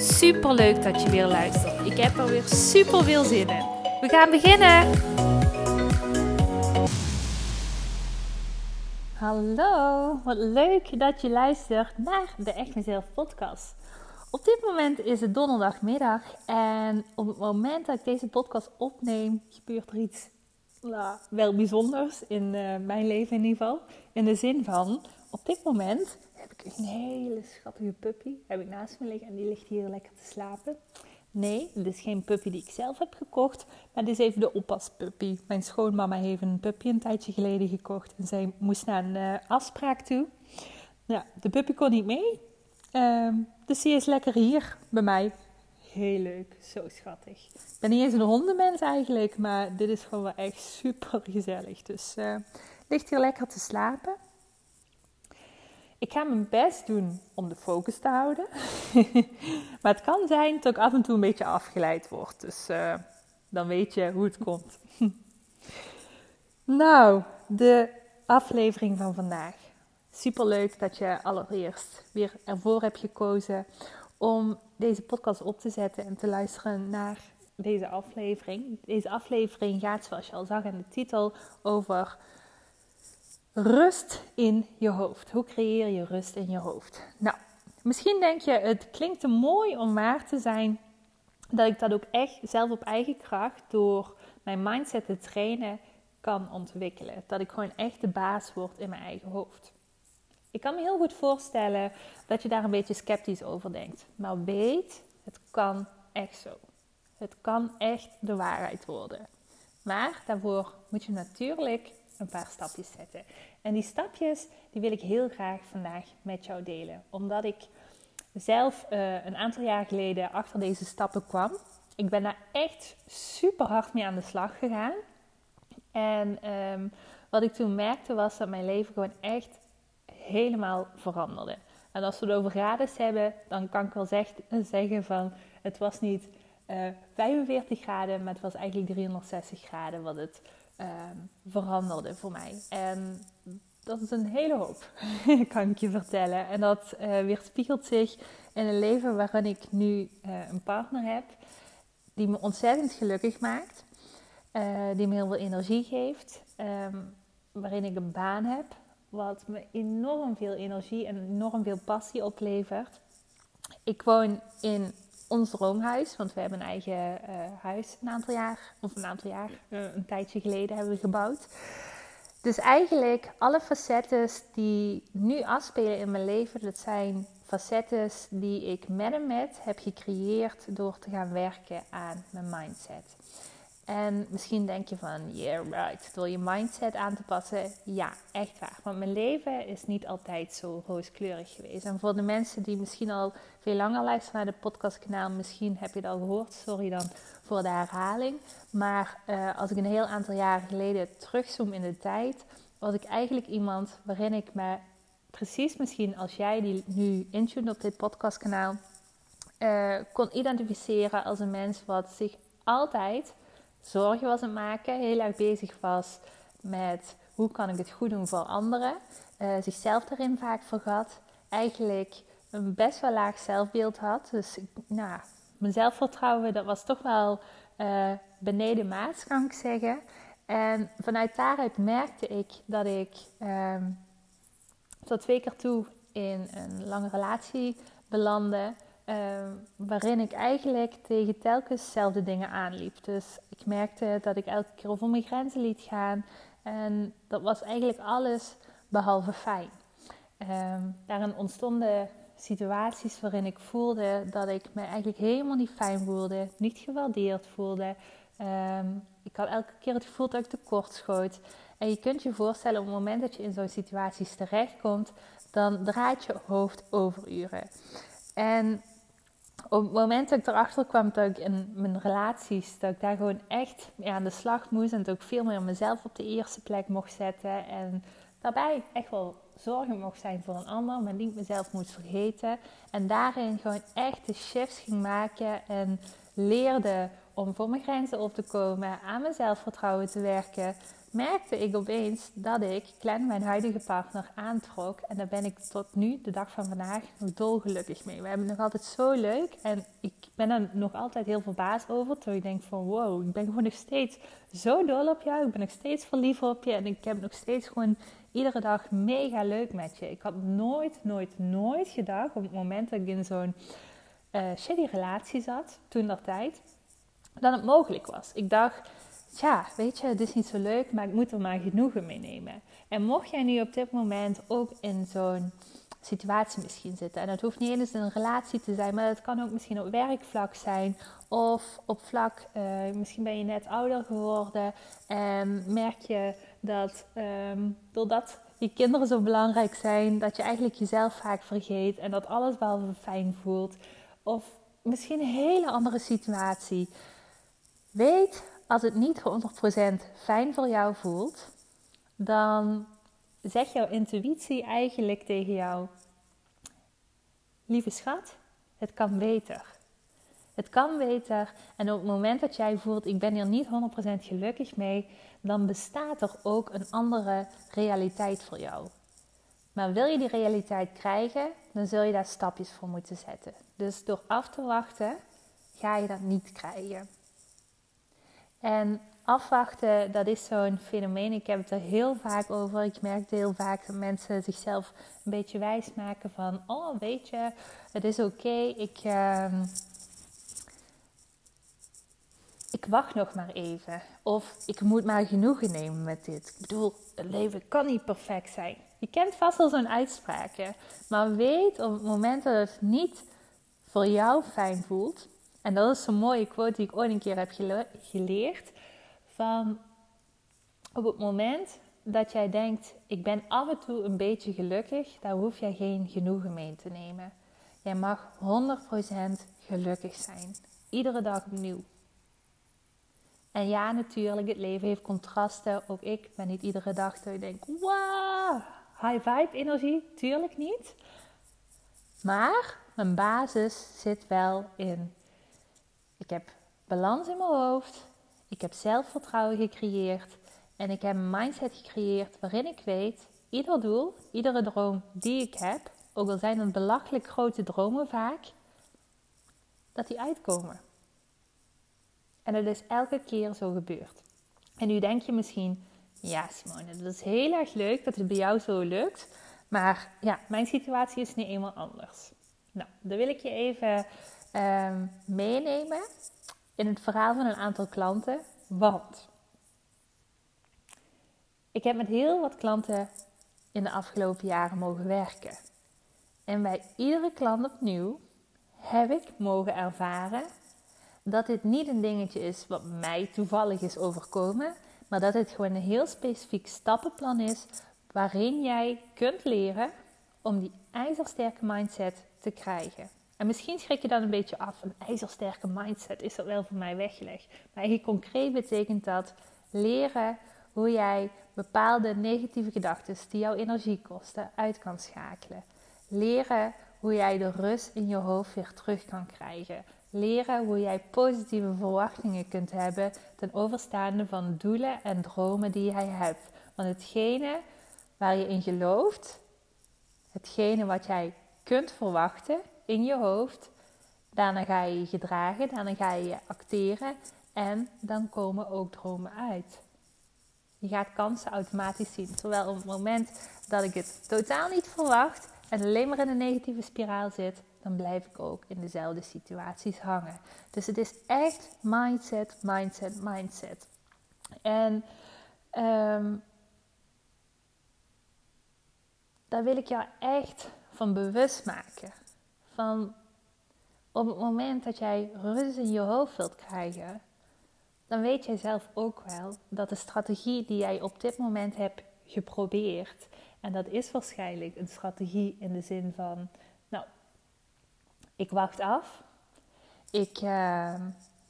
Super leuk dat je weer luistert. Ik heb er weer super veel zin in. We gaan beginnen. Hallo, wat leuk dat je luistert naar de Echt Mezelf podcast. Op dit moment is het donderdagmiddag en op het moment dat ik deze podcast opneem, gebeurt er iets nou, wel bijzonders in uh, mijn leven in ieder geval. In de zin van, op dit moment ik een hele schattige puppy heb ik naast me liggen en die ligt hier lekker te slapen. Nee, dit is geen puppy die ik zelf heb gekocht, maar dit is even de oppaspuppy. Mijn schoonmama heeft een puppy een tijdje geleden gekocht en zij moest naar een uh, afspraak toe. Ja, de puppy kon niet mee, uh, dus die is lekker hier bij mij. Heel leuk, zo schattig. Ik ben niet eens een hondenmens eigenlijk, maar dit is gewoon wel echt super gezellig. Dus uh, ligt hier lekker te slapen. Ik ga mijn best doen om de focus te houden. maar het kan zijn dat ik af en toe een beetje afgeleid word. Dus uh, dan weet je hoe het komt. nou, de aflevering van vandaag. Super leuk dat je allereerst weer ervoor hebt gekozen om deze podcast op te zetten en te luisteren naar deze aflevering. Deze aflevering gaat, zoals je al zag in de titel, over rust in je hoofd. Hoe creëer je rust in je hoofd? Nou, misschien denk je, het klinkt te mooi om waar te zijn dat ik dat ook echt zelf op eigen kracht door mijn mindset te trainen kan ontwikkelen. Dat ik gewoon echt de baas word in mijn eigen hoofd. Ik kan me heel goed voorstellen dat je daar een beetje sceptisch over denkt. Maar weet, het kan echt zo. Het kan echt de waarheid worden. Maar daarvoor moet je natuurlijk een paar stapjes zetten. En die stapjes die wil ik heel graag vandaag met jou delen. Omdat ik zelf uh, een aantal jaar geleden achter deze stappen kwam. Ik ben daar echt super hard mee aan de slag gegaan. En um, wat ik toen merkte was dat mijn leven gewoon echt helemaal veranderde. En als we het over graden hebben, dan kan ik wel zeg, zeggen van het was niet uh, eh, 45 graden, maar het was eigenlijk 360 graden wat het uh, veranderde voor mij. En dat is een hele hoop, kan ik je vertellen. En dat uh, weerspiegelt zich in een leven waarin ik nu uh, een partner heb die me ontzettend gelukkig maakt, die me heel veel energie geeft, um, waarin ik een baan heb wat me enorm veel energie en enorm veel passie oplevert. Ik woon in ons droomhuis, want we hebben een eigen uh, huis een aantal jaar, of een aantal jaar, uh, een tijdje geleden hebben we gebouwd. Dus eigenlijk alle facetten die nu afspelen in mijn leven, dat zijn facetten die ik met en met heb gecreëerd door te gaan werken aan mijn mindset. En misschien denk je van, yeah right, door je mindset aan te passen. Ja, echt waar. Want mijn leven is niet altijd zo rooskleurig geweest. En voor de mensen die misschien al veel langer luisteren naar de podcastkanaal, misschien heb je het al gehoord. Sorry dan voor de herhaling. Maar uh, als ik een heel aantal jaren geleden terugzoom in de tijd, was ik eigenlijk iemand waarin ik me precies misschien als jij die nu intune op dit podcastkanaal, uh, kon identificeren als een mens wat zich altijd zorgen was aan maken, heel erg bezig was met hoe kan ik het goed doen voor anderen, uh, zichzelf daarin vaak vergat, eigenlijk een best wel laag zelfbeeld had. Dus nou, mijn zelfvertrouwen dat was toch wel uh, beneden maat, kan ik zeggen. En vanuit daaruit merkte ik dat ik um, tot twee keer toe in een lange relatie belandde. Ehm, waarin ik eigenlijk tegen telkens dezelfde dingen aanliep. Dus ik merkte dat ik elke keer over mijn grenzen liet gaan. En dat was eigenlijk alles behalve fijn. Um, daarin ontstonden situaties waarin ik voelde dat ik me eigenlijk helemaal niet fijn voelde, niet gewaardeerd voelde. Um, ik had elke keer het gevoel dat ik tekort schoot. En je kunt je voorstellen, op het moment dat je in zo'n situaties terechtkomt, dan draait je hoofd over uren. En op het moment dat ik erachter kwam dat ik in mijn relaties, dat ik daar gewoon echt mee aan de slag moest en dat ik veel meer mezelf op de eerste plek mocht zetten en daarbij echt wel zorgen mocht zijn voor een ander, maar niet mezelf moest vergeten. En daarin gewoon echt de shifts ging maken en leerde om voor mijn grenzen op te komen, aan mijn zelfvertrouwen te werken, merkte ik opeens dat ik Glenn, mijn huidige partner, aantrok. En daar ben ik tot nu, de dag van vandaag, nog dolgelukkig mee. We hebben het nog altijd zo leuk. En ik ben er nog altijd heel verbaasd over. Terwijl ik denk van wow, ik ben gewoon nog steeds zo dol op jou. Ik ben nog steeds verliefd op je. En ik heb nog steeds gewoon iedere dag mega leuk met je. Ik had nooit, nooit, nooit gedacht op het moment dat ik in zo'n uh, shitty relatie zat, toen dat tijd, dat het mogelijk was. Ik dacht ja, weet je, het is niet zo leuk, maar ik moet er maar genoegen mee nemen. En mocht jij nu op dit moment ook in zo'n situatie misschien zitten, en dat hoeft niet eens een relatie te zijn, maar het kan ook misschien op werkvlak zijn, of op vlak, uh, misschien ben je net ouder geworden en merk je dat um, doordat je kinderen zo belangrijk zijn, dat je eigenlijk jezelf vaak vergeet en dat alles behalve fijn voelt. Of misschien een hele andere situatie. Weet als het niet 100% fijn voor jou voelt, dan zegt jouw intuïtie eigenlijk tegen jou: Lieve schat, het kan beter. Het kan beter. En op het moment dat jij voelt: Ik ben hier niet 100% gelukkig mee, dan bestaat er ook een andere realiteit voor jou. Maar wil je die realiteit krijgen, dan zul je daar stapjes voor moeten zetten. Dus door af te wachten, ga je dat niet krijgen. En afwachten, dat is zo'n fenomeen. Ik heb het er heel vaak over. Ik merk heel vaak dat mensen zichzelf een beetje wijs maken van... Oh, weet je, het is oké. Ik, uh, ik wacht nog maar even. Of ik moet maar genoegen nemen met dit. Ik bedoel, het leven kan niet perfect zijn. Je kent vast al zo'n uitspraken. Maar weet op het moment dat het niet voor jou fijn voelt en dat is zo'n mooie quote die ik ooit een keer heb geleerd. Van op het moment dat jij denkt, ik ben af en toe een beetje gelukkig, daar hoef jij geen genoegen mee te nemen. Jij mag 100% gelukkig zijn. Iedere dag opnieuw. En ja, natuurlijk, het leven heeft contrasten. Ook ik ben niet iedere dag dat ik denk, wow, high vibe energie. Tuurlijk niet. Maar mijn basis zit wel in ik heb balans in mijn hoofd. Ik heb zelfvertrouwen gecreëerd. En ik heb een mindset gecreëerd waarin ik weet, ieder doel, iedere droom die ik heb, ook al zijn het belachelijk grote dromen vaak, dat die uitkomen. En dat is elke keer zo gebeurd. En nu denk je misschien, ja Simone, dat is heel erg leuk dat het bij jou zo lukt. Maar ja, mijn situatie is nu eenmaal anders. Nou, dan wil ik je even Ehm, meenemen in het verhaal van een aantal klanten. Want ik heb met heel wat klanten in de afgelopen jaren mogen werken. En bij iedere klant opnieuw heb ik mogen ervaren dat dit niet een dingetje is wat mij toevallig is overkomen, maar dat het gewoon een heel specifiek stappenplan is waarin jij kunt leren om die ijzersterke mindset te krijgen. En misschien schrik je dan een beetje af. Een ijzersterke mindset is dat wel voor mij weggelegd. Maar eigenlijk concreet betekent dat leren hoe jij bepaalde negatieve gedachten die jouw energie kosten uit kan schakelen. Leren hoe jij de rust in je hoofd weer terug kan krijgen. Leren hoe jij positieve verwachtingen kunt hebben ten overstaande van doelen en dromen die jij hebt. Want hetgene waar je in gelooft, hetgene wat jij kunt verwachten, in je hoofd. Daarna ga je je gedragen, daarna ga je acteren en dan komen ook dromen uit. Je gaat kansen automatisch zien. Terwijl op het moment dat ik het totaal niet verwacht en alleen maar in een negatieve spiraal zit, dan blijf ik ook in dezelfde situaties hangen. Dus het is echt mindset, mindset, mindset. En um, daar wil ik jou echt van bewust maken van op het moment dat jij rust in je hoofd wilt krijgen, dan weet jij zelf ook wel dat de strategie die jij op dit moment hebt geprobeerd, en dat is waarschijnlijk een strategie in de zin van, nou, ik wacht af, ik uh,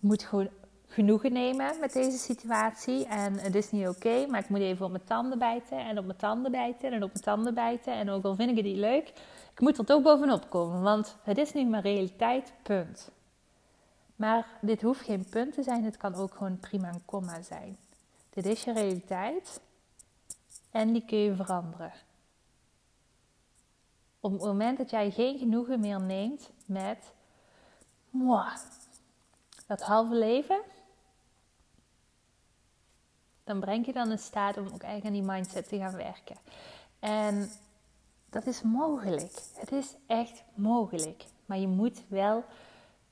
moet gewoon genoegen nemen met deze situatie. En het is niet oké, maar ik moet even op mijn tanden bijten en op mijn tanden bijten en op mijn tanden bijten. En ook al vind ik het niet leuk, ik moet er toch bovenop komen, want het is niet mijn realiteit, punt. Maar dit hoeft geen punt te zijn, het kan ook gewoon prima een komma zijn. Dit is je realiteit en die kun je veranderen. Op het moment dat jij geen genoegen meer neemt met mwah, dat halve leven, dan breng je dan in staat om ook eigenlijk aan die mindset te gaan werken. En dat is mogelijk. Het is echt mogelijk. Maar je moet wel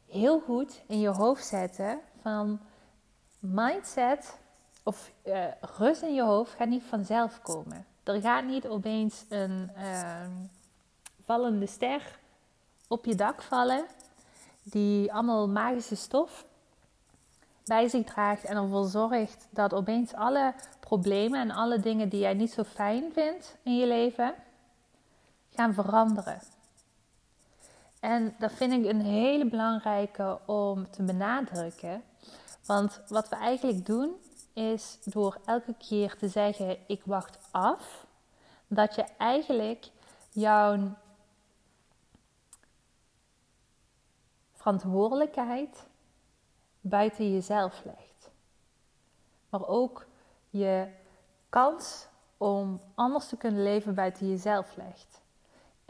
heel goed in je hoofd zetten van mindset of uh, rust in je hoofd gaat niet vanzelf komen. Er gaat niet opeens een uh, vallende ster op je dak vallen die allemaal magische stof bij zich draagt en ervoor zorgt dat opeens alle problemen en alle dingen die jij niet zo fijn vindt in je leven gaan veranderen. En dat vind ik een hele belangrijke om te benadrukken. Want wat we eigenlijk doen is door elke keer te zeggen: Ik wacht af, dat je eigenlijk jouw verantwoordelijkheid buiten jezelf legt. Maar ook je kans om anders te kunnen leven buiten jezelf legt.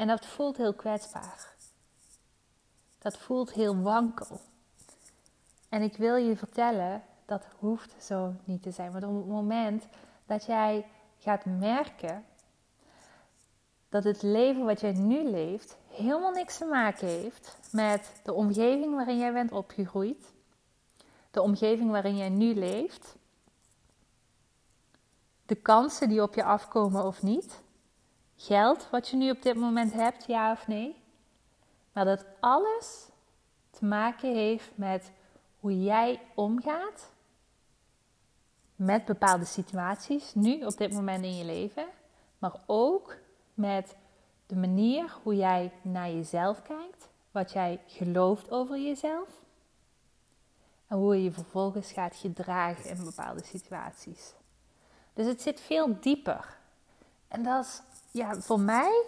En dat voelt heel kwetsbaar. Dat voelt heel wankel. En ik wil je vertellen, dat hoeft zo niet te zijn. Maar op het moment dat jij gaat merken dat het leven wat jij nu leeft helemaal niks te maken heeft met de omgeving waarin jij bent opgegroeid, de omgeving waarin jij nu leeft, de kansen die op je afkomen of niet, geld wat je nu op dit moment hebt, ja of nee, maar dat alles te maken heeft met hoe jij omgaat met bepaalde situaties, nu op dit moment in je leven, maar ook met de manier hoe jij naar jezelf kijkt, wat jij gelooft over jezelf en hoe je je vervolgens gaat gedragen in bepaalde situaties. Dus het zit veel dieper. En dat is ja, voor mij,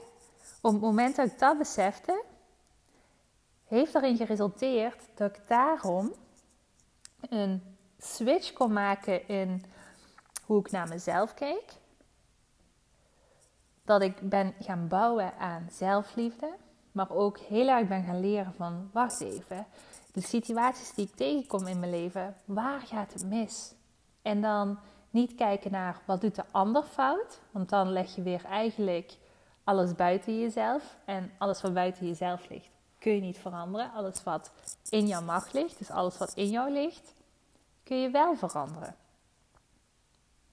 op het moment dat ik dat besefte, heeft erin geresulteerd dat ik daarom een switch kon maken in hoe ik naar mezelf keek. Dat ik ben gaan bouwen aan zelfliefde, maar ook heel erg ben gaan leren van, wacht even, de situaties die ik tegenkom in mijn leven, waar gaat het mis? En dan niet kijken naar wat doet de ander fout, want dan leg je weer eigenlijk alles buiten jezelf. En alles wat buiten jezelf ligt, kun je niet veranderen. Alles wat in jouw macht ligt, dus alles wat in jou ligt, kun je wel veranderen.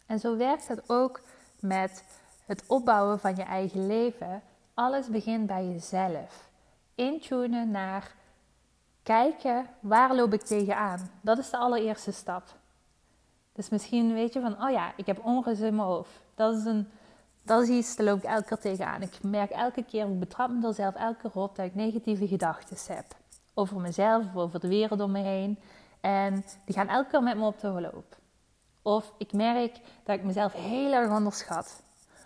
En zo werkt het ook met het opbouwen van je eigen leven. Alles begint bij jezelf. Intunen naar kijken waar loop ik tegenaan. Dat is de allereerste stap. Dus misschien weet je van, oh ja, ik heb onrust in mijn hoofd. Dat is, een, dat is iets, daar loop ik elke keer tegenaan. Ik merk elke keer, ik betrap me er zelf elke keer op dat ik negatieve gedachten heb. Over mezelf of over de wereld om me heen. En die gaan elke keer met me op de loop. Of ik merk dat ik mezelf heel erg onderschat.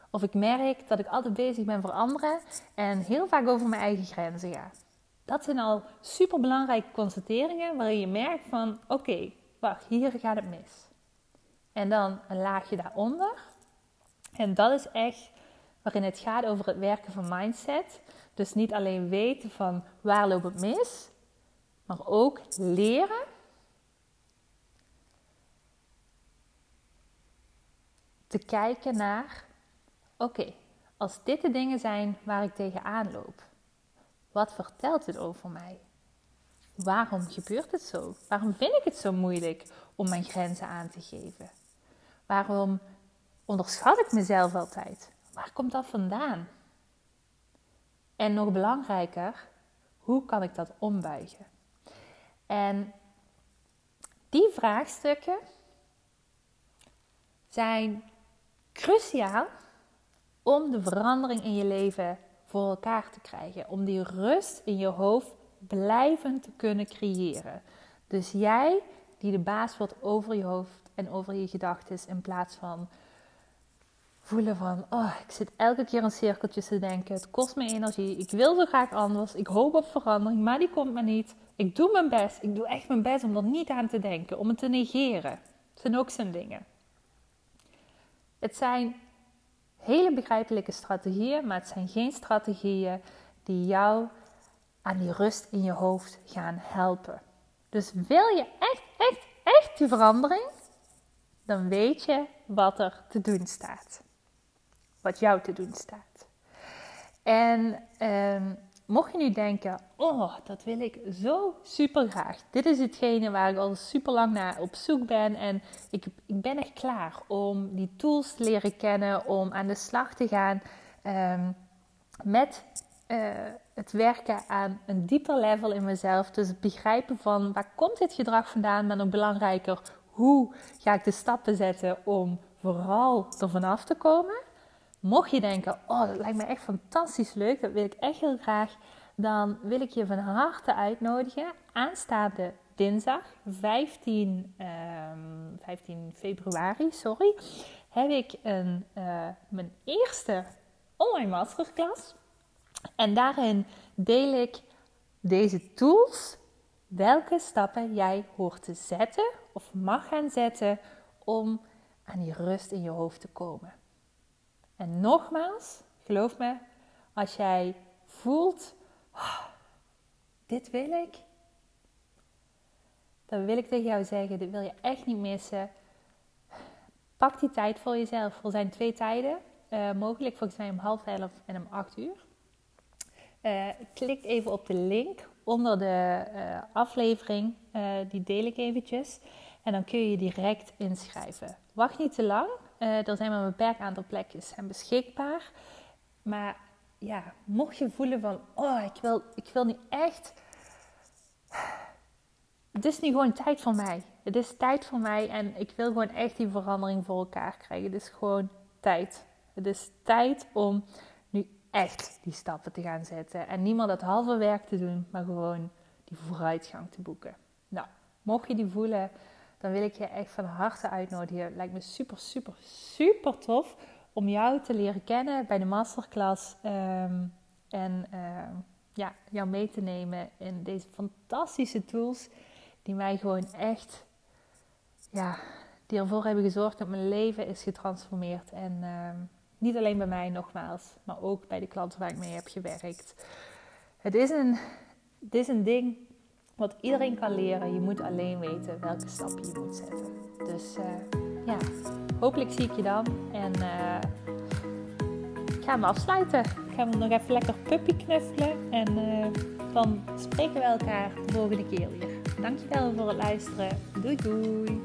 Of ik merk dat ik altijd bezig ben voor anderen en heel vaak over mijn eigen grenzen ga. Dat zijn al super belangrijke constateringen waarin je merkt van oké, wacht, hier gaat het mis. En dan een laagje daaronder. En dat is echt waarin het gaat over het werken van mindset. Dus niet alleen weten van waar loopt het mis, maar ook leren te kijken naar: oké, als dit de dingen zijn waar ik tegenaan loop, wat vertelt dit over mij? Waarom gebeurt het zo? Waarom vind ik het zo moeilijk om mijn grenzen aan te geven? Waarom onderschat ik mezelf altijd? Waar komt dat vandaan? En nog belangrijker, hoe kan ik dat ombuigen? En die vraagstukken zijn cruciaal om de verandering in je leven voor elkaar te krijgen. Om die rust in je hoofd blijvend te kunnen creëren. Dus jij die de baas wordt over je hoofd en over je gedachten in plaats van voelen van, oh, ik zit elke keer in cirkeltjes te denken. Het kost me energie. Ik wil zo graag anders. Ik hoop op verandering, maar die komt maar niet. Ik doe mijn best. Ik doe echt mijn best om er niet aan te denken, om het te negeren. Het zijn ook zijn dingen. Het zijn hele begrijpelijke strategieën, maar het zijn geen strategieën die jou aan die rust in je hoofd gaan helpen. Dus wil je echt, echt, echt die verandering, dan weet je wat er te doen staat. Wat jou te doen staat. En ehm, mocht je nu denken, oh, dat wil ik zo super graag. Dit is hetgene waar ik al super lang naar op zoek ben. En ik, ik ben echt klaar om die tools te leren kennen, om aan de slag te gaan ehm, met uh, het werken aan een dieper level in mezelf. Dus het begrijpen van waar komt dit gedrag vandaan, maar nog belangrijker, hoe ga ik de stappen zetten om vooral er vanaf te komen. Mocht je denken, oh dat lijkt me echt fantastisch leuk, dat wil ik echt heel graag, dan wil ik je van harte uitnodigen. Aanstaande dinsdag 15, 15 ehm, februari, sorry, heb ik een, uh, mijn eerste online masterclass. En daarin deel ik deze tools, welke stappen jij hoort te zetten of mag gaan zetten om aan die rust in je hoofd te komen. En nogmaals, geloof me, als jij voelt, oh, dit wil ik, dan wil ik tegen jou zeggen, dit wil je echt niet missen. Pak die tijd voor jezelf. Er zijn twee tijden uh, mogelijk, volgens mij om half elf en om acht uur. Uh, klik even op de link onder de uh, aflevering. Uh, die deel ik eventjes. En dan kun je direct inschrijven. Wacht niet te lang. er zijn maar een beperkt aantal plekjes zijn beschikbaar. Maar ja, mocht je voelen van... Oh, ik wil, ik wil nu echt... Het is nu gewoon tijd voor mij. Het is tijd voor mij en ik wil gewoon echt die verandering voor elkaar krijgen. Het is gewoon tijd. Het is tijd om echt die stappen te gaan zetten. En niet meer dat halve werk te doen, maar gewoon die vooruitgang te boeken. Nou, mocht je die voelen, dan wil ik je echt van harte uitnodigen. Lijkt me super, super, super tof om jou te leren kennen bij de masterclass. Ehm, en ehm, ja, jou mee te nemen in deze fantastische tools die mij gewoon echt, ja, die ervoor hebben gezorgd dat mijn leven is getransformeerd. En ehm, niet alleen bij mij nogmaals, maar ook bij de klanten waar ik mee heb gewerkt. Het is een, het is een ding wat iedereen kan leren. Je moet alleen weten welke stappen je moet zetten. Dus uh, ja, hopelijk zie ik je dan. En uh, ik ga me afsluiten. Ik ga me nog even lekker puppy knuffelen. En uh, dan spreken we elkaar de volgende keer weer. Dankjewel voor het luisteren. Doei doei.